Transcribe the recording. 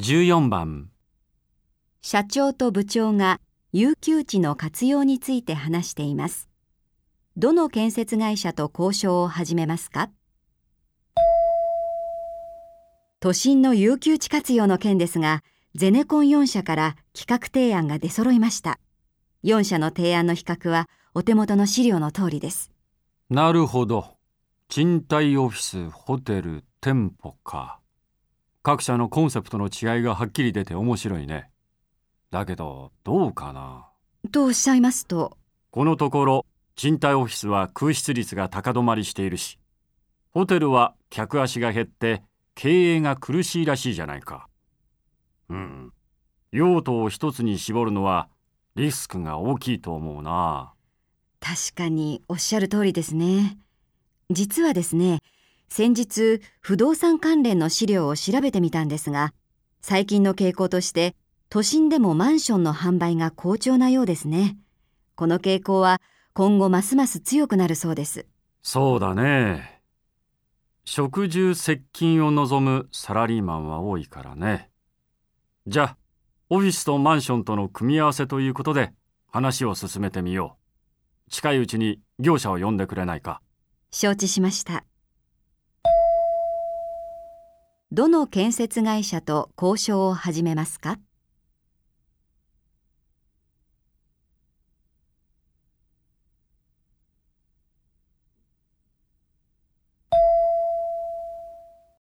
14番社長と部長が有給地の活用について話しています。どの建設会社と交渉を始めますか？都心の有給地活用の件ですが、ゼネコン4社から企画提案が出揃いました。4社の提案の比較はお手元の資料の通りです。なるほど賃貸オフィスホテル店舗か各社のコンセプトの違いがはっきり出て面白いね。だけどどうかな？とおっしゃいますと、このところ賃貸オフィスは空室率が高止まりしているしホテルは客足が減って経営が苦しいらしいじゃないか。うん。用途を一つに絞るのはリスクが大きいと思うな。確かにおっしゃる通りですね。実はですね、先日不動産関連の資料を調べてみたんですが、最近の傾向として都心でもマンションの販売が好調なようですね。この傾向は今後ますます強くなるそうです。そうだね食住接近を望むサラリーマンは多いからねじゃあオフィスとマンションとの組み合わせということで話を進めてみよう近いうちに業者を呼んでくれないか承知しました。どの建設会社と交渉を始めますか？